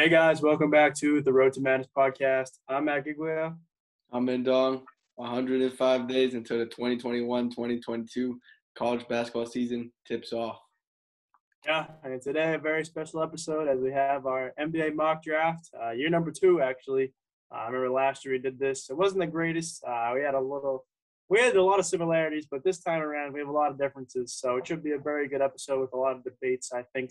Hey guys, welcome back to the Road to Madness podcast. I'm Matt Giguia. I'm Dong. 105 days until the 2021-2022 college basketball season tips off. Yeah, and today a very special episode as we have our NBA mock draft, uh, year number two actually. Uh, I remember last year we did this. It wasn't the greatest. Uh, we had a little, we had a lot of similarities, but this time around we have a lot of differences. So it should be a very good episode with a lot of debates, I think.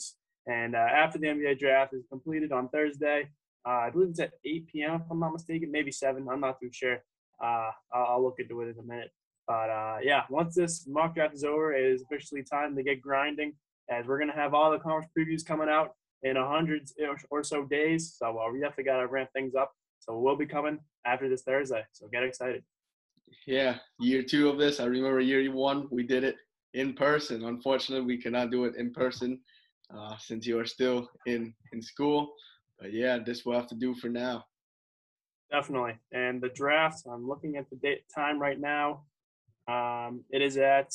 And uh, after the NBA draft is completed on Thursday, uh, I believe it's at 8 p.m. if I'm not mistaken, maybe 7. I'm not too sure. Uh, I'll, I'll, look into it in a minute. But uh, yeah, once this mock draft is over, it is officially time to get grinding as we're going to have all the conference previews coming out in a hundred or so days. So uh, we definitely got to ramp things up. So we'll be coming after this Thursday. So get excited. Yeah, year two of this. I remember year one, we did it in person. Unfortunately, we cannot do it in person uh, since you are still in in school. But yeah, this will have to do for now. Definitely. And the draft, I'm looking at the date time right now. Um, it is at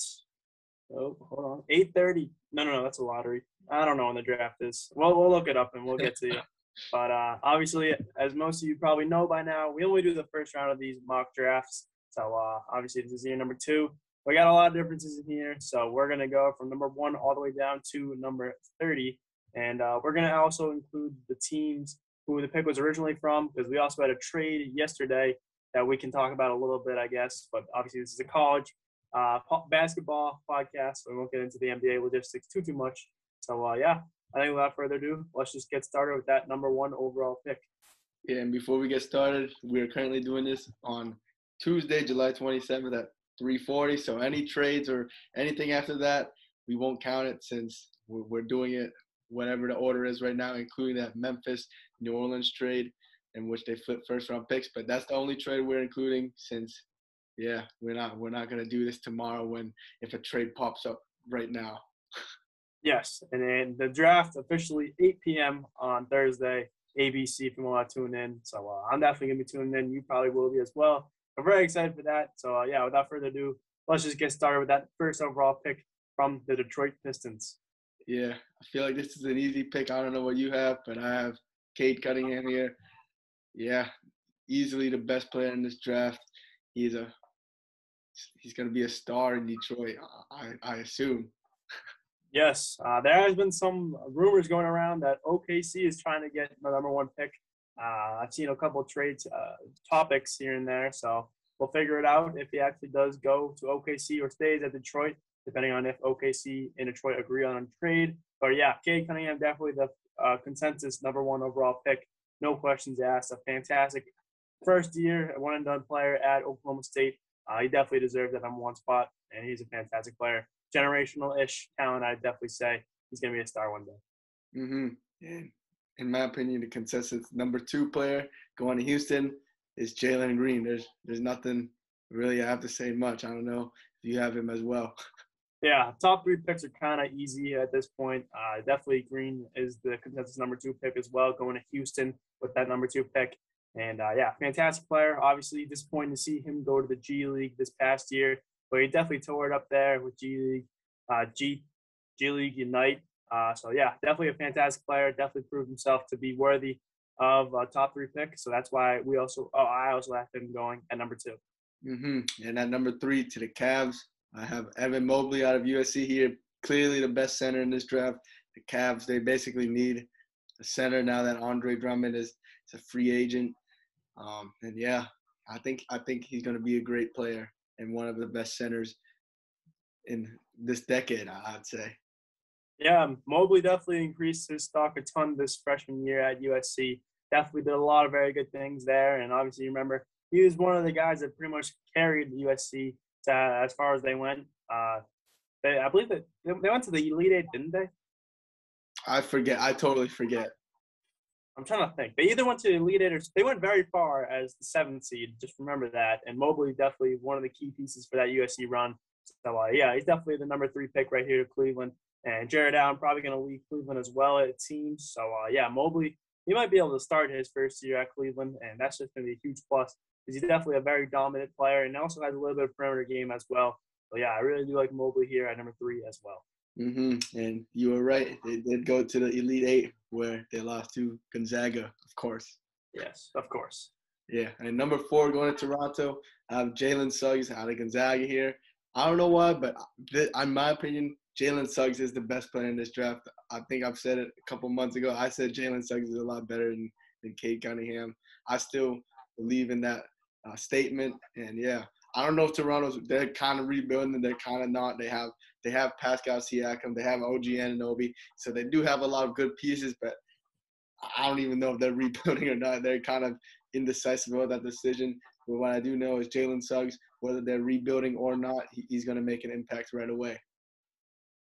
oh, hold on, 8:30. No, no, no, that's a lottery. I don't know when the draft is. Well, we'll look it up and we'll get to you. But uh, obviously, as most of you probably know by now, we only do the first round of these mock drafts. So uh, obviously, this is year number two. We got a lot of differences in here, so we're gonna go from number one all the way down to number 30, and uh, we're gonna also include the teams who the pick was originally from, because we also had a trade yesterday that we can talk about a little bit, I guess. But obviously, this is a college uh, basketball podcast, so we won't get into the NBA logistics too too much. So uh, yeah, I think without further ado, let's just get started with that number one overall pick. Yeah, and before we get started, we're currently doing this on Tuesday, July 27th at 340. So any trades or anything after that, we won't count it since we're doing it whatever the order is right now, including that Memphis New Orleans trade in which they flip first round picks. But that's the only trade we're including since yeah, we're not we're not gonna do this tomorrow when if a trade pops up right now. yes, and then the draft officially 8 p.m. on Thursday. ABC if you want to tune in. So uh, I'm definitely gonna be tuning in. You probably will be as well. I'm very excited for that. So uh, yeah, without further ado, let's just get started with that first overall pick from the Detroit Pistons. Yeah, I feel like this is an easy pick. I don't know what you have, but I have Cade Cunningham here. Yeah, easily the best player in this draft. He's a he's going to be a star in Detroit, I, I assume. Yes, uh, there has been some rumors going around that OKC is trying to get the number one pick. Uh, I've seen a couple of trades uh, topics here and there, so we'll figure it out if he actually does go to OKC or stays at Detroit, depending on if OKC and Detroit agree on a trade. But yeah, Cade Cunningham definitely the uh, consensus number one overall pick, no questions asked. A fantastic first year, one and done player at Oklahoma State. Uh, he definitely deserves that number one spot, and he's a fantastic player. Generational-ish talent, I'd definitely say. He's going to be a star one day. Mm-hmm. And in my opinion, the consensus number two player going to Houston is Jalen Green. There's there's nothing really I have to say much. I don't know if you have him as well. Yeah, top three picks are kind of easy at this point. Uh, definitely Green is the consensus number two pick as well, going to Houston with that number two pick. And uh, yeah, fantastic player. Obviously, disappointing to see him go to the G League this past year, but he definitely tore it up there with G League, uh, G G League Ignite. Uh, so yeah, definitely a fantastic player. Definitely proved himself to be worthy of a top three pick. So that's why we also, oh, I also have him going at number 2 mm-hmm. And at number three to the Cavs, I have Evan Mobley out of USC here. Clearly the best center in this draft. The Cavs, they basically need a center now that Andre Drummond is, is a free agent. Um, and yeah, I think I think he's going to be a great player and one of the best centers in this decade. I'd say. Yeah, Mobley definitely increased his stock a ton this freshman year at USC. Definitely did a lot of very good things there, and obviously, remember he was one of the guys that pretty much carried USC to, as far as they went. Uh, they, I believe that they went to the Elite Eight, didn't they? I forget. I totally forget. I'm trying to think. They either went to the Elite Eight or they went very far as the seventh seed. Just remember that. And Mobley definitely one of the key pieces for that USC run. So uh, yeah, he's definitely the number three pick right here to Cleveland. And Jarrett Allen probably going to leave Cleveland as well. It seems. So uh, yeah, Mobley he might be able to start his first year at Cleveland, and that's just going to be a huge plus because he's definitely a very dominant player and also has a little bit of perimeter game as well. So yeah, I really do like Mobley here at number three as well. hmm And you were right. They did go to the Elite Eight where they lost to Gonzaga, of course. Yes, of course. Yeah. And number four going to Toronto, Jalen Suggs out of Gonzaga here. I don't know why, but th- in my opinion, Jalen Suggs is the best player in this draft. I think I've said it a couple months ago. I said Jalen Suggs is a lot better than, than Cade Cunningham. I still believe in that uh, statement. And yeah, I don't know if Toronto's they're kind of rebuilding. They're kind of not. They have they have Pascal Siakam. They have OG Anunoby. So they do have a lot of good pieces, but I don't even know if they're rebuilding or not. They're kind of indecisive about that decision. But what I do know is Jalen Suggs, whether they're rebuilding or not, he's going to make an impact right away.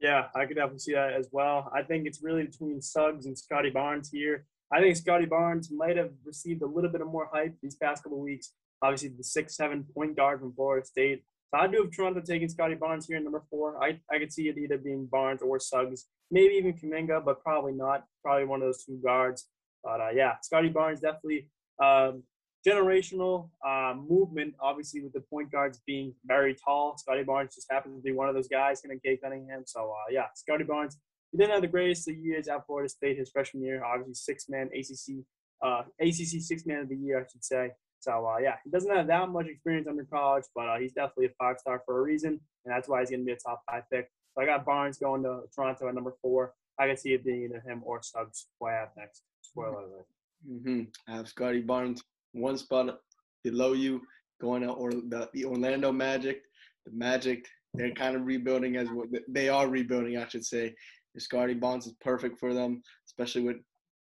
Yeah, I could definitely see that as well. I think it's really between Suggs and Scottie Barnes here. I think Scottie Barnes might have received a little bit of more hype these past couple weeks. Obviously, the six seven point guard from Florida State. So I do have Toronto taking Scottie Barnes here in number four. I, I could see it either being Barnes or Suggs, maybe even Kuminga, but probably not. Probably one of those two guards. But uh, yeah, Scottie Barnes definitely um, generational uh, movement, obviously, with the point guards being very tall. Scottie Barnes just happens to be one of those guys, him and Cade Cunningham. So, uh, yeah, Scottie Barnes, he didn't have the greatest of years at Florida State his freshman year. Obviously, six man ACC, uh, ACC six man of the year, I should say. So, uh, yeah, he doesn't have that much experience under college, but uh, he's definitely a five star for a reason, and that's why he's going to be a top five pick. So, I got Barnes going to Toronto at number four. I can see it being either him or Suggs, who I have next. Spoiler alert. Mm-hmm. I have Scottie Barnes one spot below you, going out or the, the Orlando Magic. The Magic, they're kind of rebuilding as well. They are rebuilding, I should say. Scottie Barnes is perfect for them, especially with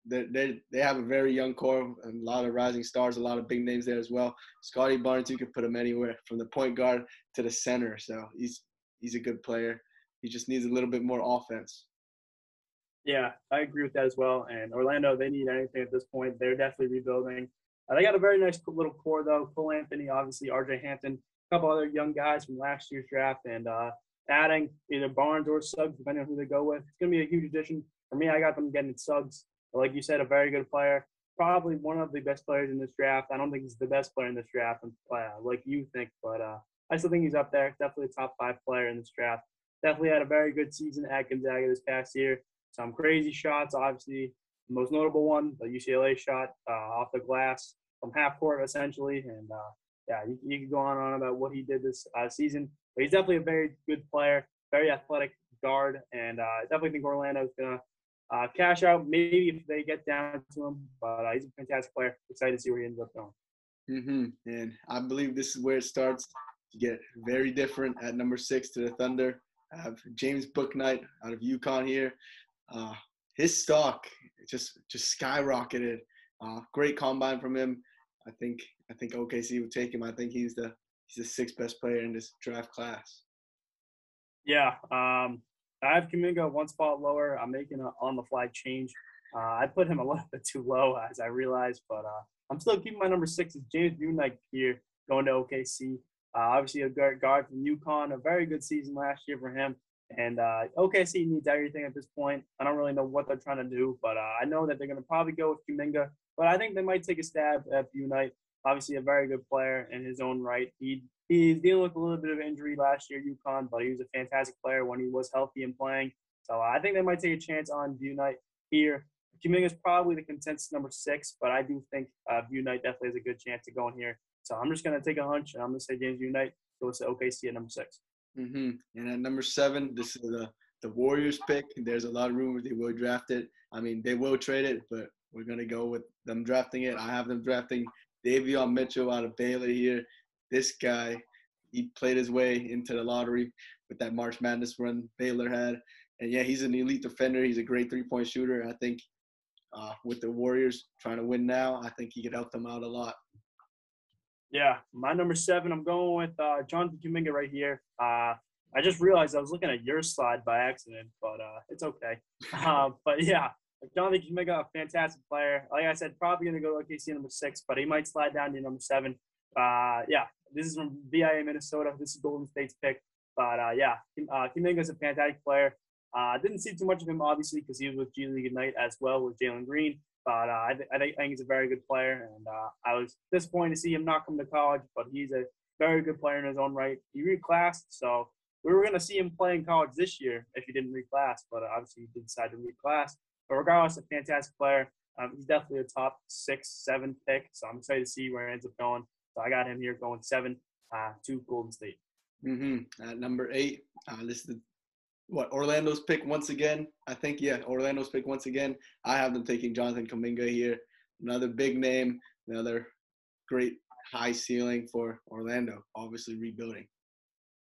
they they they have a very young core and a lot of rising stars, a lot of big names there as well. Scottie Barnes, you could put him anywhere from the point guard to the center, so he's he's a good player. He just needs a little bit more offense. Yeah, I agree with that as well. And Orlando, they need anything at this point. They're definitely rebuilding. Uh, they got a very nice little core though. Cole Anthony, obviously, R.J. Hampton, a couple other young guys from last year's draft, and uh, adding either Barnes or Suggs, depending on who they go with. It's going to be a huge addition. For me, I got them getting Suggs. Like you said, a very good player. Probably one of the best players in this draft. I don't think he's the best player in this draft, uh, like you think, but uh, I still think he's up there. Definitely a top five player in this draft. Definitely had a very good season at Gonzaga this past year. Some crazy shots, obviously. The most notable one, the UCLA shot uh, off the glass from half court, essentially. And uh, yeah, you, you could go on and on about what he did this uh, season. But he's definitely a very good player, very athletic guard. And uh, definitely think Orlando's to uh, cash out maybe if they get down to him. But uh, he's a fantastic player. Excited to see where he ends up going. Mm-hmm. And I believe this is where it starts to get very different at number six to the Thunder. I have James Bouknight out of UConn here. Uh, his stock just just skyrocketed. Uh, great combine from him. I think I think OKC would take him. I think he's the he's the sixth best player in this draft class. Yeah, um, I have Kuminga one spot lower. I'm making an on the fly change. Uh, I put him a little bit too low, as I realized, but uh, I'm still keeping my number six is James Bouknight here, going to OKC. Uh, obviously, a guard, guard from UConn, a very good season last year for him. And uh, OKC needs everything at this point. I don't really know what they're trying to do, but uh, I know that they're going to probably go with Kuminga. But I think they might take a stab at Bouknight. Obviously, a very good player in his own right. He he's dealing with a little bit of injury last year, UConn, but he was a fantastic player when he was healthy and playing. So I think they might take a chance on Bouknight here. Kuminga is probably the consensus number six, but I do think uh, Bouknight definitely has a good chance to go in here. So I'm just going to take a hunch, and I'm going to say James Bouknight goes to OKC at number six. Mm-hmm. And at number seven, this is the the Warriors pick. There's a lot of rumors they will draft it. I mean, they will trade it, but we're gonna go with them drafting it. I have them drafting Davion Mitchell out of Baylor here. This guy, he played his way into the lottery with that March Madness run Baylor had, and yeah, he's an elite defender. He's a great three-point shooter. I think uh, with the Warriors trying to win now, I think he could help them out a lot. Yeah, my number seven, I'm going with uh, Jonathan Kuminga right here. Uh, I just realized I was looking at your slide by accident, but uh, it's okay. Uh, but yeah, Jonathan Kuminga, a fantastic player. Like I said, probably going to go to OKC number six, but he might slide down to number seven. Uh, yeah, this is from VIA Minnesota. This is Golden State's pick. But uh, yeah, uh, is a fantastic player. I uh, didn't see too much of him, obviously, because he was with G League Ignite as well with Jalen Green. But uh, I, th- I, think he's a very good player, and uh, I was disappointed to see him not come to college. But he's a very good player in his own right. He reclassed, so we were going to see him play in college this year if he didn't reclass, but obviously he did decide to reclass. But regardless, a fantastic player. Um, he's definitely a top six, seven pick. So I'm excited to see where he ends up going. So I got him here going seven uh, to Golden State. Mm-hmm. At number eight, uh, this is what Orlando's pick once again. I think yeah, Orlando's pick once again. I have them taking Jonathan Kuminga here, another big name, another great high ceiling for Orlando. Obviously rebuilding.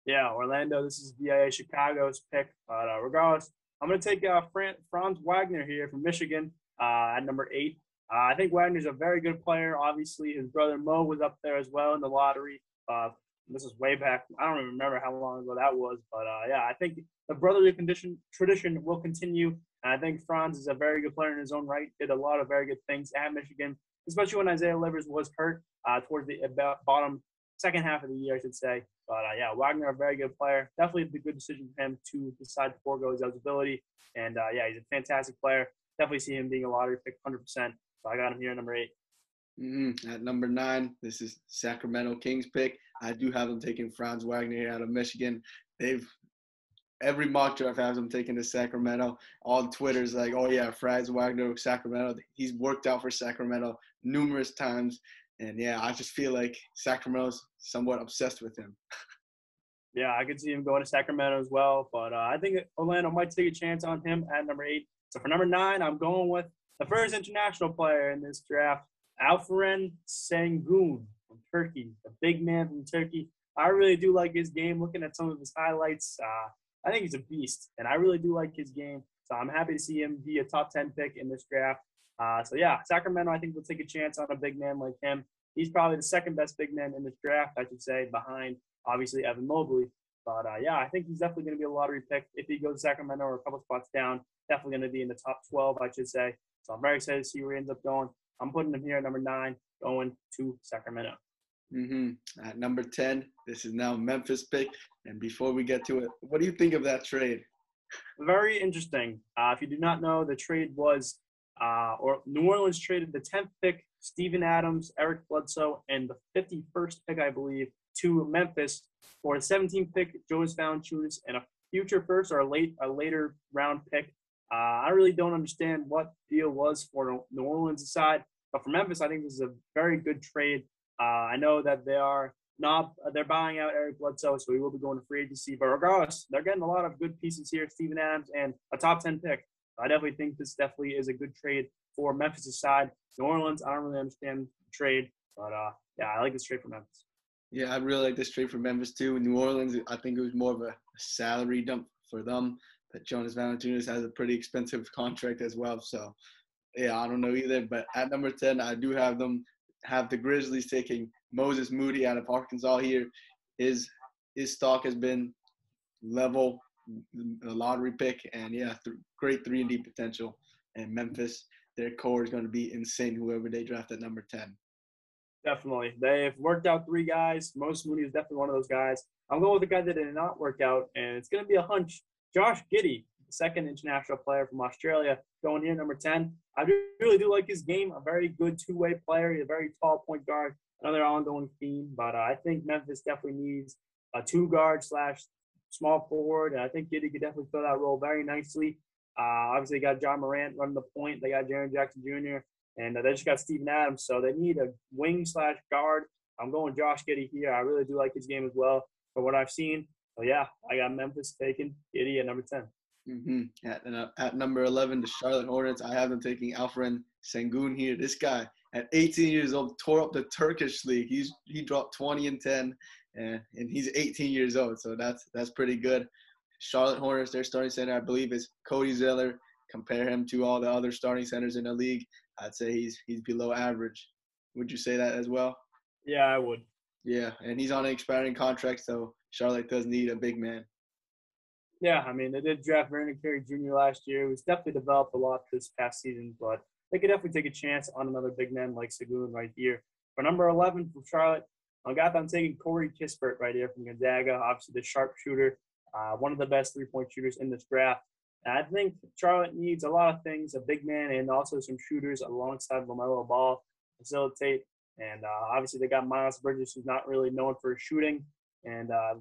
Yeah, Orlando. This is VIA Chicago's pick, but uh, regardless, I'm going to take uh, Franz Wagner here from Michigan uh, at number eight. Uh, I think Wagner's a very good player. Obviously, his brother Mo was up there as well in the lottery. Uh, this is way back. I don't even remember how long ago that was, but uh, yeah, I think the brotherly condition tradition will continue. And I think Franz is a very good player in his own right. Did a lot of very good things at Michigan, especially when Isaiah Livers was hurt uh, towards the bottom second half of the year, I should say. But uh, yeah, Wagner, a very good player. Definitely a good decision for him to decide to forego his eligibility. And uh, yeah, he's a fantastic player. Definitely see him being a lottery pick 100%. So I got him here number 8 mm-hmm. At number nine, this is Sacramento Kings pick. I do have them taking Franz Wagner out of Michigan. They've every mock draft has him taking to Sacramento. On Twitter's like, oh yeah, Franz Wagner, Sacramento. He's worked out for Sacramento numerous times. And yeah, I just feel like Sacramento's somewhat obsessed with him. yeah, I could see him going to Sacramento as well. But uh, I think Orlando might take a chance on him at number eight. So for number nine, I'm going with the first international player in this draft, Alperen Sengun from Turkey, the big man from Turkey. I really do like his game. Looking at some of his highlights, uh, I think he's a beast, and I really do like his game. So I'm happy to see him be a top 10 pick in this draft. Uh, so yeah, Sacramento, I think will take a chance on a big man like him. He's probably the second best big man in this draft, I should say, behind obviously Evan Mobley. But uh, yeah, I think he's definitely going to be a lottery pick if he goes to Sacramento or a couple spots down. Definitely going to be in the top 12, I should say. So I'm very excited to see where he ends up going. I'm putting him here at number nine, going to Sacramento. Mm-hmm. At number 10, this is now Memphis pick. And before we get to it, what do you think of that trade? Very interesting. Uh, if you do not know, the trade was uh, or New Orleans traded the 10th pick, Steven Adams, Eric Bledsoe, and the 51st pick, I believe, to Memphis for the 17th pick, Jonas Valanciunas, and a future first or a late a later round pick. Uh, I really don't understand what deal was for New Orleans side, but for Memphis, I think this is a very good trade. Uh, I know that they are not they're buying out Eric Bledsoe, so he will be going to free agency. But regardless, they're getting a lot of good pieces here: Steven Adams and a top 10 pick. I definitely think this definitely is a good trade for Memphis' side. New Orleans, I don't really understand the trade, but uh, yeah, I like this trade for Memphis. Yeah, I really like this trade for Memphis too. New Orleans, I think it was more of a salary dump for them. But Jonas Valanciunas has a pretty expensive contract as well. So, yeah, I don't know either. But at number 10, I do have them have the Grizzlies taking Moses Moody out of Arkansas here. His his stock has been level a lottery pick, and yeah, th- great three and D potential. And Memphis, their core is going to be insane. Whoever they draft at number ten. Definitely, they've worked out three guys. Moses Moody is definitely one of those guys. I'm going with the guy that did not work out, and it's going to be a hunch. Josh Giddey, the second international player from Australia, going here number ten. I really do like his game. A very good two-way player. He's a very tall point guard. Another ongoing theme, but uh, I think Memphis definitely needs a two guard slash small forward. And I think Giddey could definitely fill that role very nicely. Uh, obviously, they got Ja Morant running the point. They got Jaren Jackson Jr. And uh, they just got Steven Adams. So they need a wing slash guard. I'm going Josh Giddey here. I really do like his game as well from what I've seen. So yeah, I got Memphis taking Giddey at number 10. Mm-hmm. At, uh, at number 11, the Charlotte Hornets, I have them taking Alperen Sengun here. This guy, at 18 years old, tore up the Turkish league. He's he dropped 20 and 10 and, and he's 18 years old, so that's that's pretty good. Charlotte Hornets, their starting center, I believe, is Cody Zeller. Compare him to all the other starting centers in the league, I'd say he's he's below average. Would you say that as well? Yeah, I would. Yeah, and he's on an expiring contract, so Charlotte does need a big man. Yeah, I mean, they did draft Vernon Carey Jr. last year. He's definitely developed a lot this past season, but they could definitely take a chance on another big man like Sengun right here. For number 11 from Charlotte, I got them taking Corey Kispert right here from Gonzaga, obviously the sharpshooter, uh, one of the best three-point shooters in this draft. And I think Charlotte needs a lot of things, a big man and also some shooters alongside LaMelo Ball, to facilitate. And uh, obviously they got Miles Bridges, who's not really known for shooting. And uh,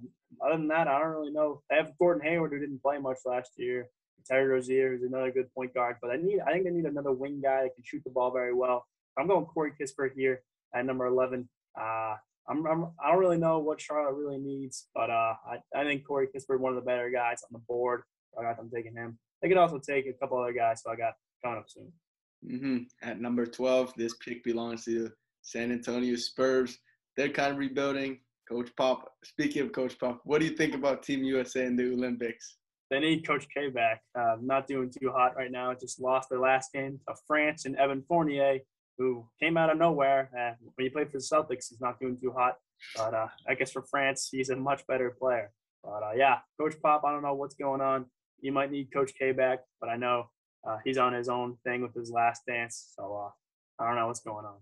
other than that, I don't really know. They have Gordon Hayward who didn't play much last year. Terry Rozier is another good point guard, but I need I think they need another wing guy that can shoot the ball very well. I'm going Corey Kispert here at number 11. Uh, I'm, I'm I don't really know what Charlotte really needs, but uh, I, I think Corey Kispert one of the better guys on the board. I got them taking him. They could also take a couple other guys, so I got coming up soon. Mm-hmm. At number 12, this pick belongs to the San Antonio Spurs. They're kind of rebuilding. Coach Pop, speaking of Coach Pop, what do you think about Team USA in the Olympics? They need Coach K back. Uh, not doing too hot right now. Just lost their last game to France and Evan Fournier, who came out of nowhere. And when he played for the Celtics, he's not doing too hot. But uh, I guess for France, he's a much better player. But uh, yeah, Coach Pop, I don't know what's going on. You might need Coach K back, but I know uh, he's on his own thing with his last dance. So uh, I don't know what's going on.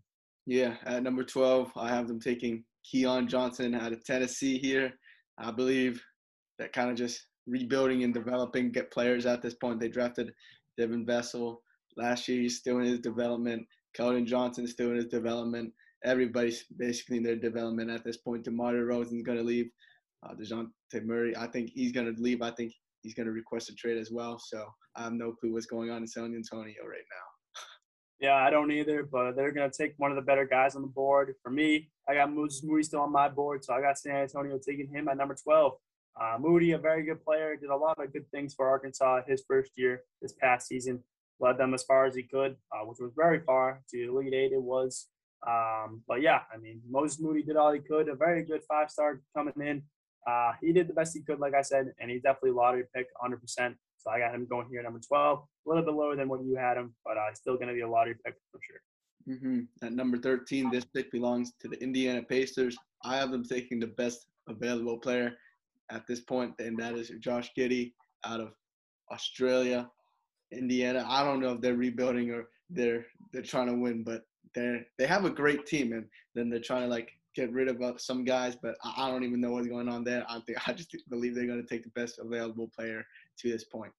Yeah, at number 12, I have them taking Keon Johnson out of Tennessee here. I believe that kind of just rebuilding and developing get players at this point. They drafted Devin Vassell last year. He's still in his development. Keldon Johnson still in his development. Everybody's basically in their development at this point. DeMar DeRozan's going to leave. Uh, DeJounte Murray, I think he's going to leave. I think he's going to request a trade as well. So I have no clue what's going on in San Antonio right now. Yeah, I don't either, but they're going to take one of the better guys on the board. For me, I got Moses Moody still on my board, so I got San Antonio taking him at number 12. Uh, Moody, a very good player, did a lot of good things for Arkansas his first year this past season. Led them as far as he could, uh, which was very far to Elite Eight. It was, um, but yeah, I mean Moses Moody did all he could. A very good five star coming in. Uh, he did the best he could, like I said, and he's definitely lottery pick 100%. So I got him going here number 12, a little bit lower than what you had him, but uh, still going to be a lottery pick for sure. Mm-hmm. At number 13, this pick belongs to the Indiana Pacers. I have them taking the best available player at this point, and that is Josh Giddey out of Australia, Indiana. I don't know if they're rebuilding or they're they're trying to win, but they they have a great team, and then they're trying to like get rid of uh, some guys, but I don't even know what's going on there. I think I just believe they're going to take the best available player to this point.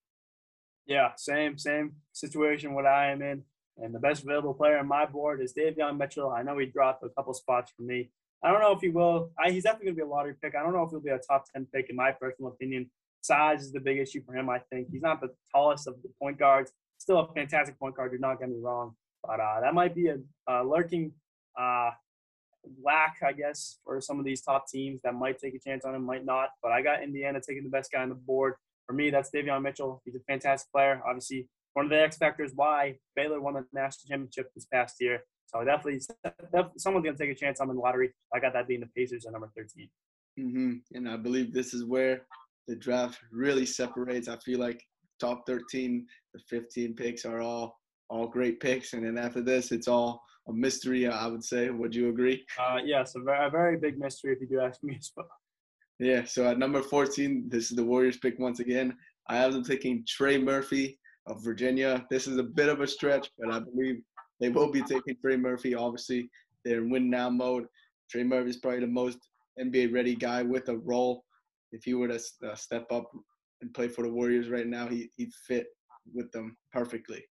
Yeah, same same situation what I am in, and the best available player on my board is Davion Mitchell. I know he dropped a couple spots for me. I don't know if he will. I, he's definitely going to be a lottery pick. I don't know if he'll be a top ten pick in my personal opinion. Size is the big issue for him. I think he's not the tallest of the point guards. Still a fantastic point guard. Do not get me wrong, but uh, that might be a, a lurking uh, lack, I guess, for some of these top teams that might take a chance on him, might not. But I got Indiana taking the best guy on the board. For me, that's Davion Mitchell. He's a fantastic player. Obviously, one of the X factors why Baylor won the national championship this past year. So definitely, definitely someone's going to take a chance on the lottery. I got that being the Pacers at number 13. Mm-hmm. And I believe this is where the draft really separates. I feel like top 13, the 15 picks are all all great picks, and then after this, it's all a mystery, I would say. Would you agree? Uh, yes, a very, a very big mystery if you do ask me as well. Yeah, so at number 14, this is the Warriors pick once again. I have them taking Trey Murphy of Virginia. This is a bit of a stretch, but I believe they will be taking Trey Murphy. Obviously, they're in win now mode. Trey Murphy is probably the most NBA ready guy with a role. If he were to uh, step up and play for the Warriors right now, he, he'd fit with them perfectly.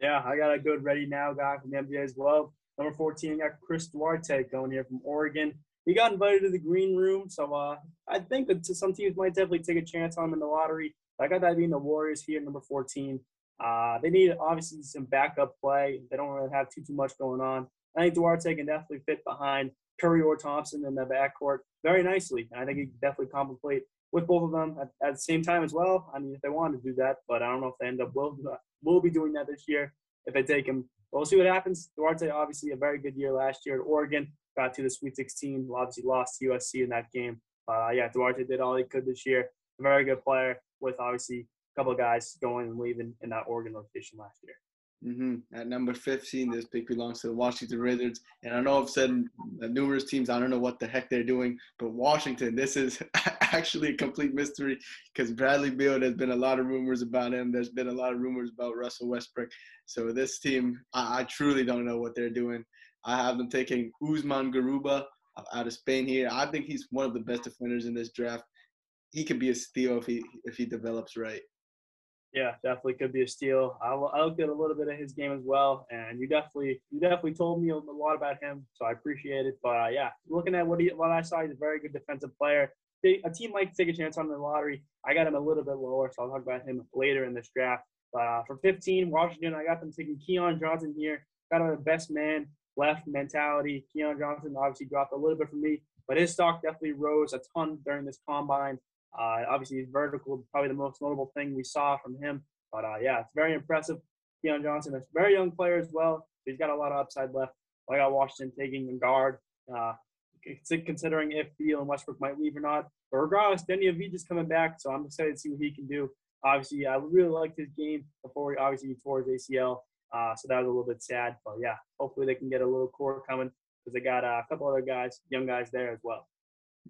Yeah, I got a good ready now guy from the NBA as well. Number 14, I got Chris Duarte going here from Oregon. He got invited to the green room, so uh, I think that some teams might definitely take a chance on him in the lottery. I got that being the Warriors here, number 14. Uh, they need obviously some backup play. They don't really have too too much going on. I think Duarte can definitely fit behind Curry or Thompson in the backcourt very nicely. And I think he definitely complement with both of them at, at, the same time as well. I mean, if they wanted to do that, but I don't know if they end up will will be doing that this year if they take him. But we'll see what happens. Duarte, obviously, a very good year last year at Oregon. Got to the Sweet 16. Obviously, lost to USC in that game. Uh, yeah, Duarte did all he could this year. A very good player with obviously a couple of guys going and leaving in that Oregon rotation last year. Mm-hmm. At number 15, this pick belongs to the Washington Wizards. And I know I've said numerous teams, I don't know what the heck they're doing, but Washington, this is actually a complete mystery because Bradley Beal, there's been a lot of rumors about him. There's been a lot of rumors about Russell Westbrook. So this team, I, I truly don't know what they're doing. I have them taking Usman Garuba out of Spain here. I think he's one of the best defenders in this draft. He could be a steal if he if he develops right. Yeah, definitely could be a steal. I, I looked at a little bit of his game as well, and you definitely you definitely told me a lot about him, so I appreciate it. But uh, yeah, looking at what he what I saw, he's a very good defensive player. A team might take a chance on the lottery. I got him a little bit lower, so I'll talk about him later in this draft. But uh, for 15, Washington, I got them taking Keon Johnson here. Got him a best man left mentality. Keon Johnson obviously dropped a little bit for me, but his stock definitely rose a ton during this combine. Uh, obviously, his vertical probably the most notable thing we saw from him. But uh, yeah, it's very impressive. Keon Johnson, a very young player as well. He's got a lot of upside left. I got Washington taking a guard, uh, considering if Beal and Westbrook might leave or not. But regardless, Deni Avdija's coming back, so I'm excited to see what he can do. Obviously, I really liked his game before he obviously tore his ACL, uh, so that was a little bit sad. But yeah, hopefully they can get a little core coming because they got uh, a couple other guys, young guys there as well.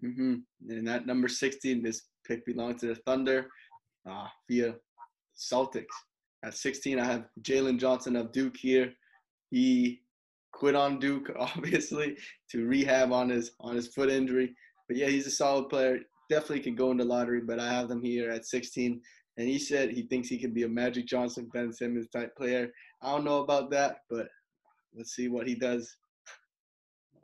Mm-hmm. And that number 16, this pick belongs to the Thunder uh, via Celtics. At 16, I have Jalen Johnson of Duke here. He quit on Duke, obviously, to rehab on his on his foot injury. But yeah, he's a solid player. Definitely could go in the lottery, but I have them here at 16. And he said he thinks he could be a Magic Johnson, Ben Simmons type player. I don't know about that, but let's see what he does.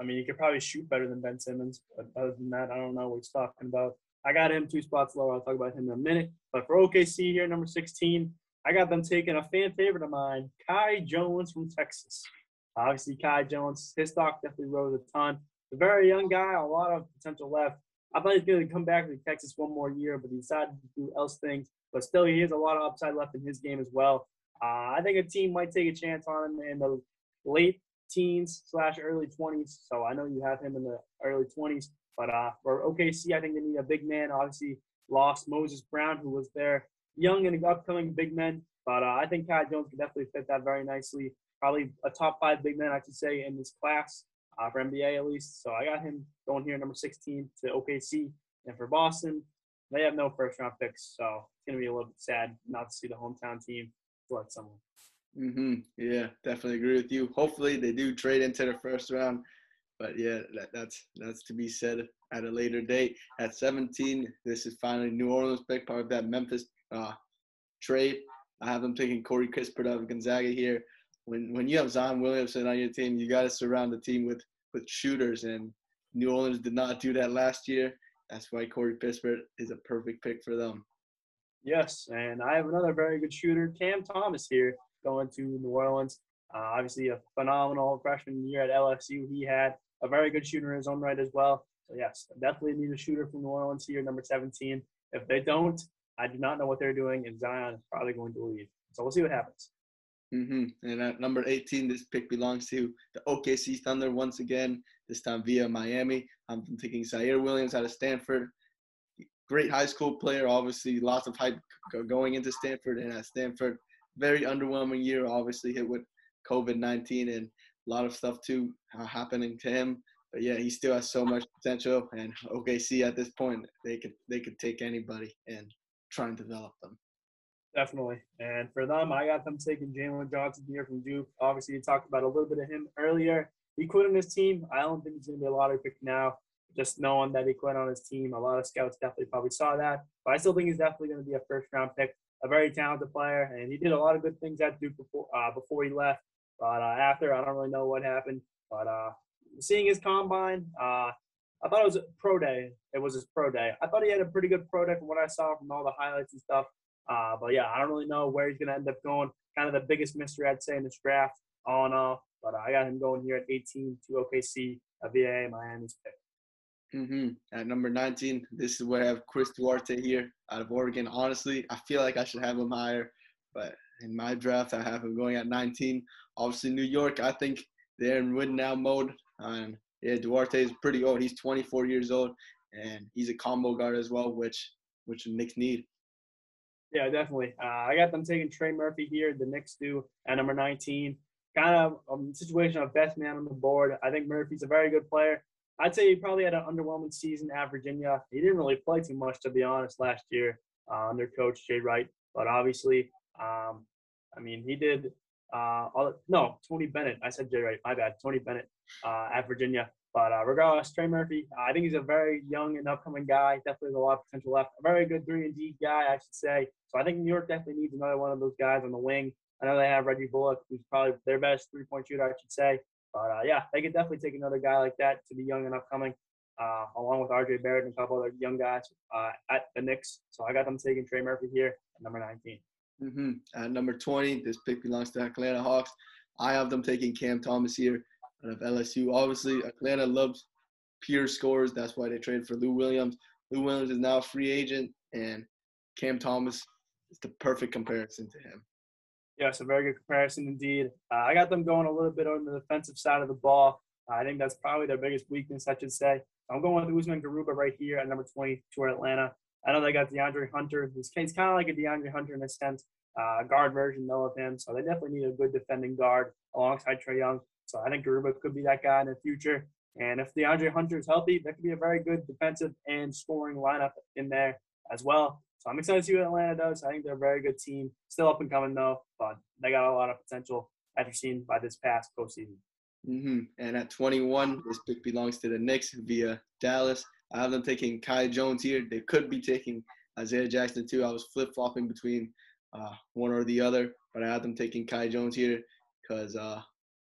I mean, he could probably shoot better than Ben Simmons, but other than that, I don't know what he's talking about. I got him two spots lower. I'll talk about him in a minute. But for OKC here, number 16, I got them taking a fan favorite of mine, Kai Jones from Texas. Obviously, Kai Jones, his stock definitely rose a ton. A very young guy, a lot of potential left. I thought he was going to come back to Texas one more year, but he decided to do else things. But still, he has a lot of upside left in his game as well. Uh, I think a team might take a chance on him in the late teens slash early 20s. So I know you have him in the early 20s. But uh, for OKC, I think they need a big man. Obviously, lost Moses Brown, who was their young and upcoming big men. But uh, I think Kai Jones can definitely fit that very nicely. Probably a top five big man, I should say, in this class uh, for NBA at least. So I got him going here, number 16 to OKC. And for Boston, they have no first round picks. So it's going to be a little bit sad not to see the hometown team select someone. Mm-hmm. Yeah, definitely agree with you. Hopefully they do trade into the first round. But yeah, that, that's that's to be said at a later date. At 17, this is finally New Orleans pick, part of that Memphis uh, trade. I have them taking Corey Kispert of Gonzaga here. When when you have Zion Williamson on your team, you got to surround the team with with shooters, and New Orleans did not do that last year. That's why Corey Kispert is a perfect pick for them. Yes, and I have another very good shooter, Cam Thomas here, going to New Orleans. Uh, obviously, a phenomenal freshman year at LSU. He had a very good shooter in his own right as well. So yes, definitely need a shooter from New Orleans here, number 17. If they don't, I do not know what they're doing, and Zion is probably going to leave. So we'll see what happens. Mm-hmm. And at number 18, this pick belongs to the OKC Thunder once again, this time via Miami. I'm taking Ziaire Williams out of Stanford. Great high school player, obviously, lots of hype going into Stanford. And at Stanford, very underwhelming year, obviously, hit with COVID 19 and a lot of stuff too happening to him. But yeah, he still has so much potential. And OKC at this point, they could they could take anybody and try and develop them. Definitely. And for them, I got them taking Jalen Johnson here from Duke. Obviously, you talked about a little bit of him earlier. He quit on his team. I don't think he's going to be a lottery pick now. Just knowing that he quit on his team, a lot of scouts definitely probably saw that. But I still think he's definitely going to be a first round pick. A very talented player, and he did a lot of good things at Duke before uh, before he left. But uh, after, I don't really know what happened. But uh, seeing his combine, uh, I thought it was a pro day. It was his pro day. I thought he had a pretty good pro day from what I saw from all the highlights and stuff. Uh, but yeah, I don't really know where he's going to end up going. Kind of the biggest mystery, I'd say, in this draft, all in all. But I got him going here at 18 to OKC, a VA, Miami's pick. Mm-hmm. At number 19, this is where I have Chris Duarte here out of Oregon. Honestly, I feel like I should have him higher, but in my draft, I have him going at 19. Obviously, New York, I think they're in win now mode. And yeah, Duarte is pretty old. He's 24 years old, and he's a combo guard as well, which which the Knicks need. Yeah, definitely. Uh, I got them taking Trey Murphy here. The Knicks do at number 19. Kind of a situation of best man on the board. I think Murphy's a very good player. I'd say he probably had an underwhelming season at Virginia. He didn't really play too much, to be honest, last year uh, under coach Jay Wright. But obviously, um, I mean, he did. Uh, no, Tony Bennett. I said Jay Wright. My bad. Tony Bennett uh, at Virginia. But uh, regardless, Trey Murphy, I think he's a very young and upcoming guy. Definitely has a lot of potential left. A very good three and D guy, I should say. So I think New York definitely needs another one of those guys on the wing. I know they have Reggie Bullock, who's probably their best three point shooter, I should say. But uh, yeah, they could definitely take another guy like that to be young and upcoming, uh, along with RJ Barrett and a couple other young guys uh, at the Knicks. So I got them taking Trey Murphy here at number 19. Mm-hmm. At number 20, this pick belongs to Atlanta Hawks. I have them taking Cam Thomas here out of LSU. Obviously, Atlanta loves pure scores. That's why they traded for Lou Williams. Lou Williams is now a free agent, and Cam Thomas is the perfect comparison to him. Yes, a very good comparison indeed. Uh, I got them going a little bit on the defensive side of the ball. I think that's probably their biggest weakness, I should say. I'm going with Usman Garuba right here at number 20 to Atlanta. I know they got DeAndre Hunter. He's, he's kind of like a DeAndre Hunter in a sense, uh, guard version though of him. So they definitely need a good defending guard alongside Trae Young. So I think Garuba could be that guy in the future. And if DeAndre Hunter is healthy, that could be a very good defensive and scoring lineup in there as well. So I'm excited to see what Atlanta does. I think they're a very good team. Still up and coming though, but they got a lot of potential after seen by this past postseason. Mm-hmm. And at 21, this pick belongs to the Knicks via Dallas. I have them taking Kai Jones here. They could be taking Isaiah Jackson too. I was flip flopping between uh, one or the other, but I had them taking Kai Jones here because uh,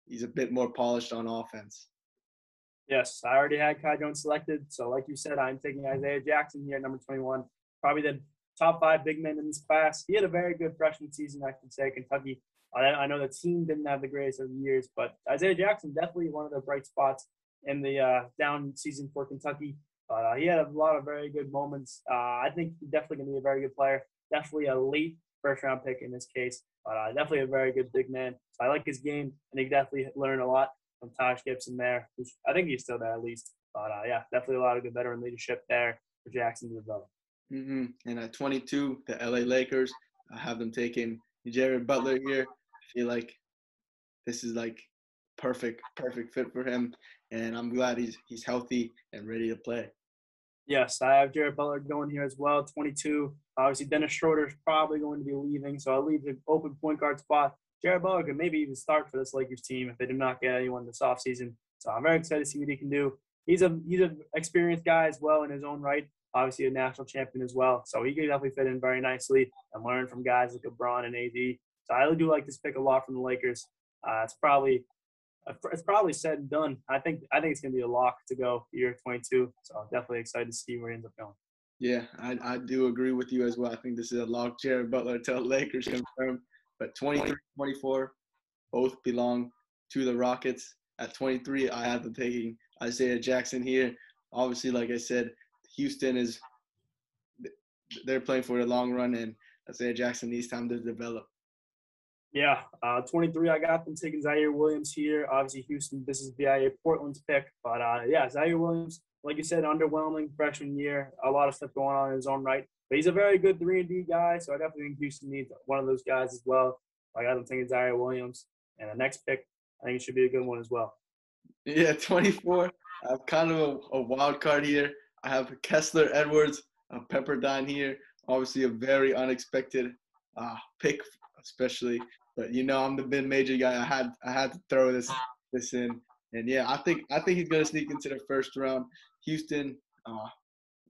he's a bit more polished on offense. Yes, I already had Kai Jones selected. So, like you said, I'm taking Isaiah Jackson here, number 21. Probably the top five big men in this class. He had a very good freshman season, I can say. Kentucky. I know the team didn't have the greatest of years, but Isaiah Jackson definitely one of the bright spots in the uh, down season for Kentucky. Uh, he had a lot of very good moments. Uh, I think he's definitely going to be a very good player. Definitely a late first round pick in this case, but uh, definitely a very good big man. So I like his game, and he definitely learned a lot from Taj Gibson there. I think he's still there at least. But uh, yeah, definitely a lot of good veteran leadership there for Jackson to develop. Mm-hmm. And at 22, the LA Lakers, I have them taking Jared Butler here. I feel like this is like perfect, perfect fit for him, and I'm glad he's he's healthy and ready to play. Yes, I have Jared Butler going here as well, 22. Obviously, Dennis Schroeder is probably going to be leaving, so I'll leave the open point guard spot. Jared Butler could maybe even start for this Lakers team if they do not get anyone this offseason. So I'm very excited to see what he can do. He's a he's an experienced guy as well in his own right obviously a national champion as well. So he could definitely fit in very nicely and learn from guys like LeBron and AD. So I do like this pick a lot from the Lakers. Uh, it's probably it's probably said and done. I think I think it's gonna be a lock to go year 22. So I'm definitely excited to see where he ends up going. Yeah, I, I do agree with you as well. I think this is a lock. Jared Butler tell Lakers confirmed. But 23, 24, both belong to the Rockets. At 23, I have them taking Isaiah Jackson here. Obviously, like I said, Houston is they're playing for the long run, and Isaiah Jackson needs time to develop. Yeah, uh, 23. I got them taking Ziaire Williams here. Obviously, Houston. This is BIA Portland's pick, but uh, yeah, Ziaire Williams, like you said, underwhelming freshman year. A lot of stuff going on in his own right, but he's a very good three and D guy. So I definitely think Houston needs one of those guys as well. I got them taking Ziaire Williams, and the next pick, I think it should be a good one as well. Yeah, 24. I have kind of a, a wild card here. I have Kessler Edwards, uh, Pepperdine here. Obviously, a very unexpected uh, pick, especially. But you know, I'm the Ben major guy. I had I had to throw this this in, and yeah, I think I think he's gonna sneak into the first round. Houston, uh,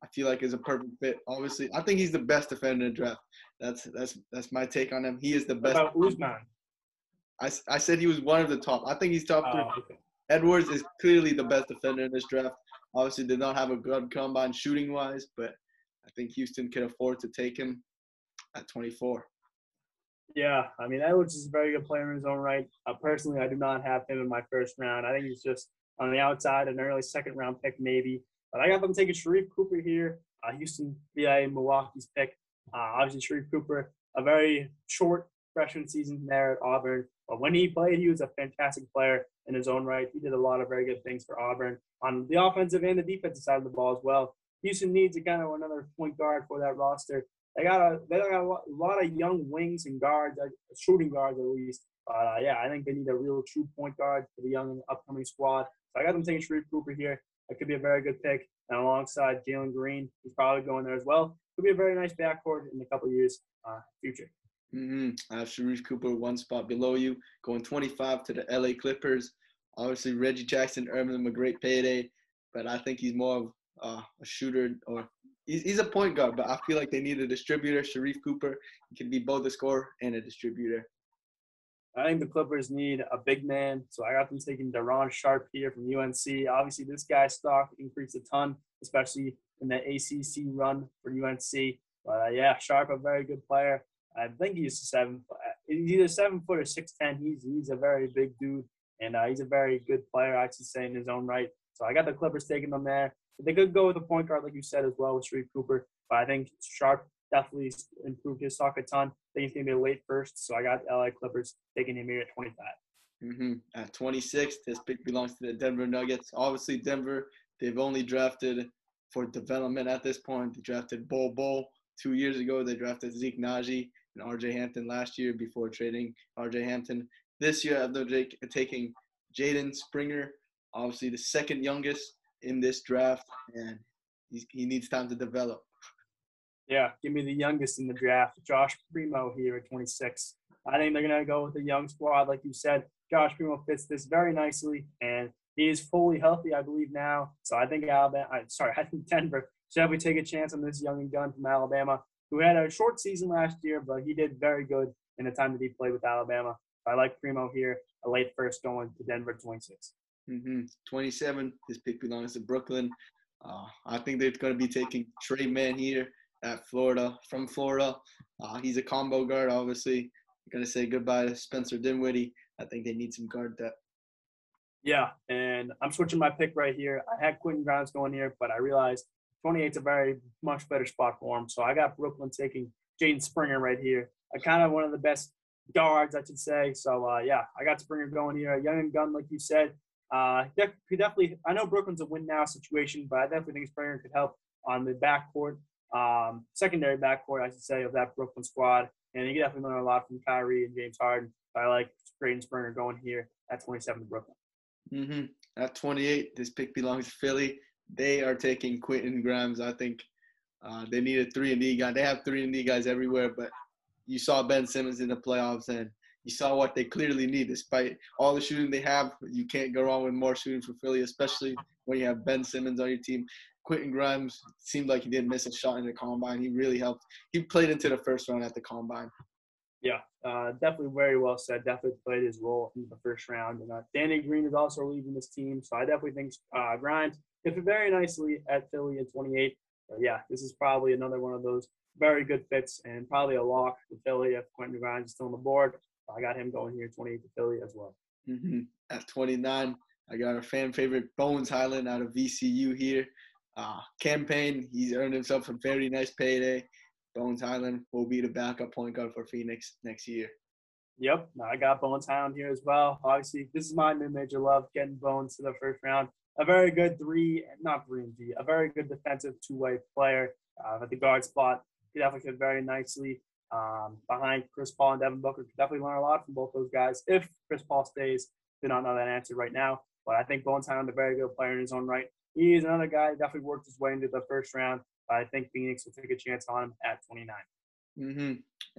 I feel like is a perfect fit. Obviously, I think he's the best defender in the draft. That's that's that's my take on him. He is the best. What about Usman? I, I said he was one of the top. I think he's top three. Oh, okay. Edwards is clearly the best defender in this draft. Obviously, did not have a good combine shooting wise, but I think Houston can afford to take him at 24. Yeah, I mean Edwards is a very good player in his own right. Uh, personally, I do not have him in my first round. I think he's just on the outside, an early second round pick maybe. But I got them taking Sharife Cooper here. Uh, Houston via Milwaukee's pick. Uh, obviously, Sharife Cooper, a very short freshman season there at Auburn. But when he played, he was a fantastic player in his own right. He did a lot of very good things for Auburn on the offensive and the defensive side of the ball as well. Houston needs a kind of another point guard for that roster. They got a they got a lot of young wings and guards, shooting guards at least. Uh, yeah, I think they need a real true point guard for the young upcoming squad. So I got them taking Sharife Cooper here. That could be a very good pick. And alongside Jalen Green, he's probably going there as well. Could be a very nice backcourt in a couple years uh, future. Mm-hmm. I have Sharife Cooper one spot below you, going 25 to the LA Clippers. Obviously, Reggie Jackson earned him a great payday, but I think he's more of uh, a shooter or he's, he's a point guard. But I feel like they need a distributor. Sharife Cooper he can be both a scorer and a distributor. I think the Clippers need a big man, so I got them taking Day'Ron Sharpe here from UNC. Obviously, this guy's stock increased a ton, especially in the ACC run for UNC. But uh, yeah, Sharpe a very good player. I think he's a seven. He's either seven foot or six ten. He's he's a very big dude, and uh, he's a very good player. I should say in his own right. So I got the Clippers taking them there. They could go with a point guard, like you said as well, with Sharife Cooper. But I think Sharpe definitely improved his stock a ton. I think he's going to be a late first, so I got LA Clippers taking him here at 25. Mm-hmm. At 26, this pick belongs to the Denver Nuggets. Obviously, Denver, they've only drafted for development at this point. They drafted Bol Bol two years ago. They drafted Zeke Nnaji and RJ Hampton last year before trading RJ Hampton. This year, they're taking Jaden Springer, obviously the second youngest in this draft, and he needs time to develop. Yeah, give me the youngest in the draft, Josh Primo here at 26. I think they're going to go with the young squad. Like you said, Josh Primo fits this very nicely, and he is fully healthy, I believe, now. So I think Alabama, I, sorry, I think Denver should definitely take a chance on this young and gun from Alabama, who had a short season last year, but he did very good in the time that he played with Alabama. I like Primo here, a late first going to Denver 26. Mm-hmm. 27, this pick belongs to Brooklyn. Uh, I think they're going to be taking Tre Mann here at Florida from Florida. Uh, he's a combo guard, obviously. Going to say goodbye to Spencer Dinwiddie. I think they need some guard depth. Yeah, and I'm switching my pick right here. I had Quentin Grimes going here, but I realized 28 is a very much better spot for him. So I got Brooklyn taking Jaden Springer right here. I kind of one of the best guards, I should say. So uh, yeah, I got Springer going here. A young and gun, like you said. Uh, he definitely. I know Brooklyn's a win now situation, but I definitely think Springer could help on the backcourt um, secondary backcourt, I should say, of that Brooklyn squad. And you definitely learn a lot from Kyrie and James Harden. I like Braden Springer going here at 27 to Brooklyn. Mm-hmm. At 28, this pick belongs to Philly. They are taking Quentin Grimes. I think uh, they need a three and D guy. They have three and D guys everywhere, but you saw Ben Simmons in the playoffs, and you saw what they clearly need. Despite all the shooting they have, you can't go wrong with more shooting for Philly, especially when you have Ben Simmons on your team. Quentin Grimes seemed like he didn't miss a shot in the combine. He really helped. He played into the first round at the combine. Yeah, uh, definitely very well said. Definitely played his role in the first round. And uh, Danny Green is also leaving this team, so I definitely think uh, Grimes fit very nicely at Philly at 28. yeah, this is probably another one of those very good fits and probably a lock for Philly if Quentin Grimes is still on the board. I got him going here 28 to Philly as well. Mm-hmm. At 29, I got our fan favorite Bones Hyland out of VCU here uh, Cam Payne. He's earned himself a very nice payday. Bones Hyland will be the backup point guard for Phoenix next year. Yep, I got Bones Hyland here as well. Obviously, this is my mid-major love, getting Bones to the first round. A very good three, not three and D, a very good defensive two-way player uh, at the guard spot. He definitely fit very nicely um, behind Chris Paul and Devin Booker. Could definitely learn a lot from both those guys if Chris Paul stays. Do not know that answer right now, but I think Bones Hyland a very good player in his own right he is another guy definitely worked his way into the first round. I think Phoenix will take a chance on him at 29. Mm-hmm.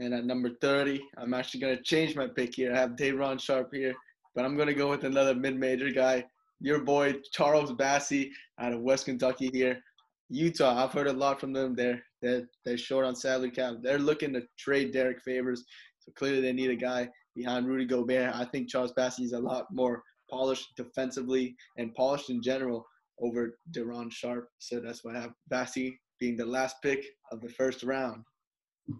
And at number 30, I'm actually going to change my pick here. I have Day'Ron Sharpe here, but I'm going to go with another mid-major guy. Your boy Charles Bassey out of West Kentucky here. Utah, I've heard a lot from them. They're they're, they're short on salary cap. They're looking to trade Derek Favors, so clearly they need a guy behind Rudy Gobert. I think Charles Bassey is a lot more polished defensively and polished in general over Day'Ron Sharpe. So that's why I have Bassey being the last pick of the first round.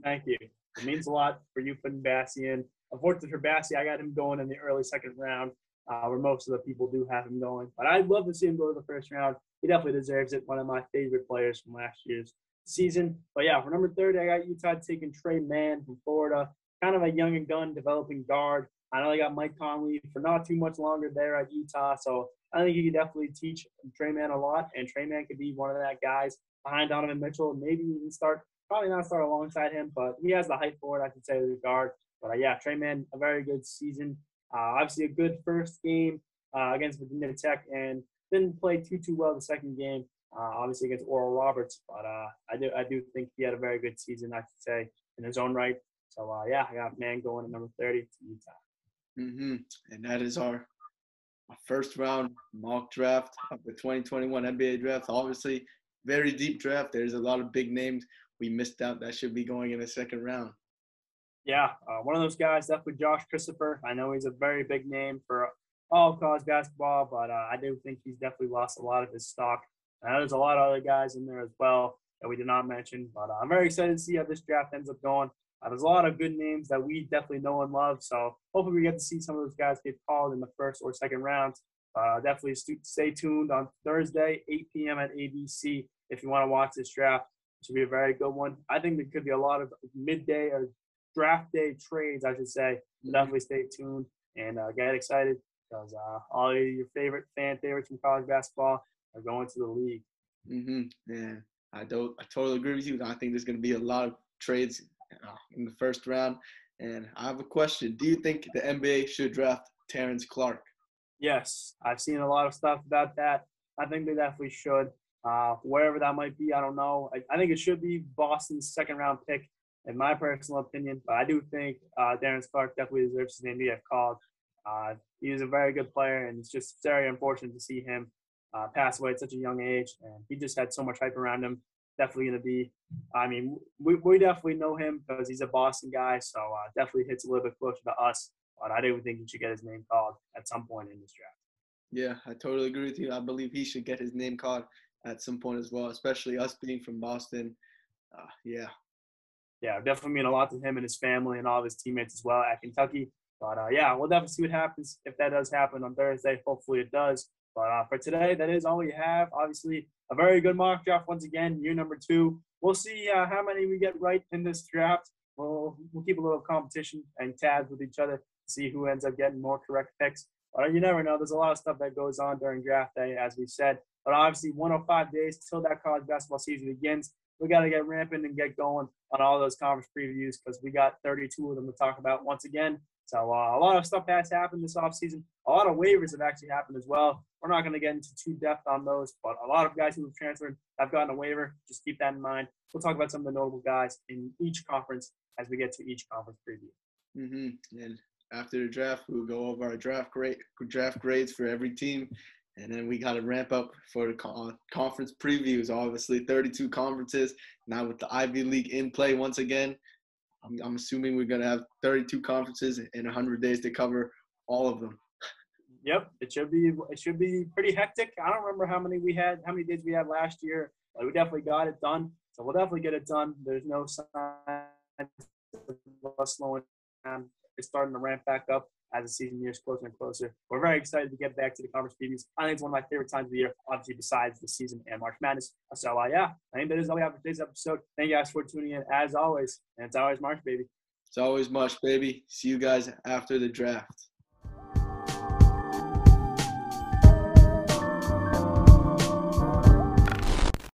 Thank you. It means a lot for you putting Bassey in. Unfortunately for Bassey, I got him going in the early second round, uh, where most of the people do have him going. But I'd love to see him go to the first round. He definitely deserves it. One of my favorite players from last year's season. But yeah, for number 30, I got Utah taking Tre Mann from Florida. Kind of a young and gun developing guard. I know they got Mike Conley for not too much longer there at Utah, so I think he could definitely teach Tre Mann a lot, and Tre Mann could be one of that guys behind Donovan Mitchell, maybe even start, probably not start alongside him, but he has the height for it, I should say, a guard. But uh, yeah, Tre Mann, a very good season. Uh, obviously, a good first game uh, against Virginia Tech, and didn't play too too well the second game, uh, obviously against Oral Roberts. But uh, I do I do think he had a very good season, I should say, in his own right. So uh, yeah, I got Mann going at number 30 to Utah. Mm-hmm. And that is our first round mock draft of the 2021 NBA draft. Obviously, very deep draft. There's a lot of big names we missed out that should be going in the second round. Yeah, uh, one of those guys, definitely Josh Christopher. I know he's a very big name for all college basketball, but uh, I do think he's definitely lost a lot of his stock. I know there's a lot of other guys in there as well that we did not mention, but uh, I'm very excited to see how this draft ends up going. Uh, there's a lot of good names that we definitely know and love, so hopefully we get to see some of those guys get called in the first or second rounds. Uh, definitely stay tuned on Thursday, 8 p.m. at ABC if you want to watch this draft. It should be a very good one. I think there could be a lot of midday or draft day trades, I should say. Mm-hmm. Definitely stay tuned and uh, get excited because uh, all your favorite fan favorites from college basketball are going to the league. Mm-hmm. Yeah, I don't. I totally agree with you. I think there's going to be a lot of trades uh, in the first round. And I have a question. Do you think the NBA should draft Terrence Clarke? Yes, I've seen a lot of stuff about that. I think they definitely should. Uh, wherever that might be, I don't know. I, I, think it should be Boston's second round pick, in my personal opinion. But I do think uh, Terrence Clarke definitely deserves his name to get called. Uh, he was a very good player, and it's just very unfortunate to see him uh, pass away at such a young age. And he just had so much hype around him. Definitely going to be. I mean, we, we definitely know him because he's a Boston guy, so uh, definitely hits a little bit closer to us. But I do think he should get his name called at some point in this draft. Yeah, I totally agree with you. I believe he should get his name called at some point as well, especially us being from Boston. Uh, yeah. Yeah, definitely mean a lot to him and his family and all of his teammates as well at Kentucky. But uh, yeah, we'll definitely see what happens if that does happen on Thursday. Hopefully it does. But uh, for today, that is all we have. Obviously, a very good mock draft once again, year number two. We'll see uh, how many we get right in this draft. We'll, we'll keep a little competition and tabs with each other, see who ends up getting more correct picks. But you never know. There's a lot of stuff that goes on during draft day, as we said. But obviously, 105 days till that college basketball season begins. We got to get ramping and get going on all those conference previews because we got 32 of them to talk about once again. So uh, a lot of stuff has happened this offseason. A lot of waivers have actually happened as well. We're not going to get into too depth on those, but a lot of guys who have transferred have gotten a waiver. Just keep that in mind. We'll talk about some of the notable guys in each conference as we get to each conference preview. Mm-hmm. And after the draft, we'll go over our draft grade, draft grades for every team, and then we got to ramp up for the conference previews. Obviously, 32 conferences now with the Ivy League in play once again. I'm, I'm assuming we're gonna have 32 conferences in 100 days to cover all of them. Yep, it should be it should be pretty hectic. I don't remember how many we had, how many days we had last year, but we definitely got it done. So we'll definitely get it done. There's no sign of us slowing down. It's starting to ramp back up as the season nears closer and closer. We're very excited to get back to the conference previews. I think it's one of my favorite times of the year, obviously besides the season and March Madness. So uh, yeah, I think that is all we have for today's episode. Thank you guys for tuning in as always, and it's always March, baby. It's always March, baby. See you guys after the draft.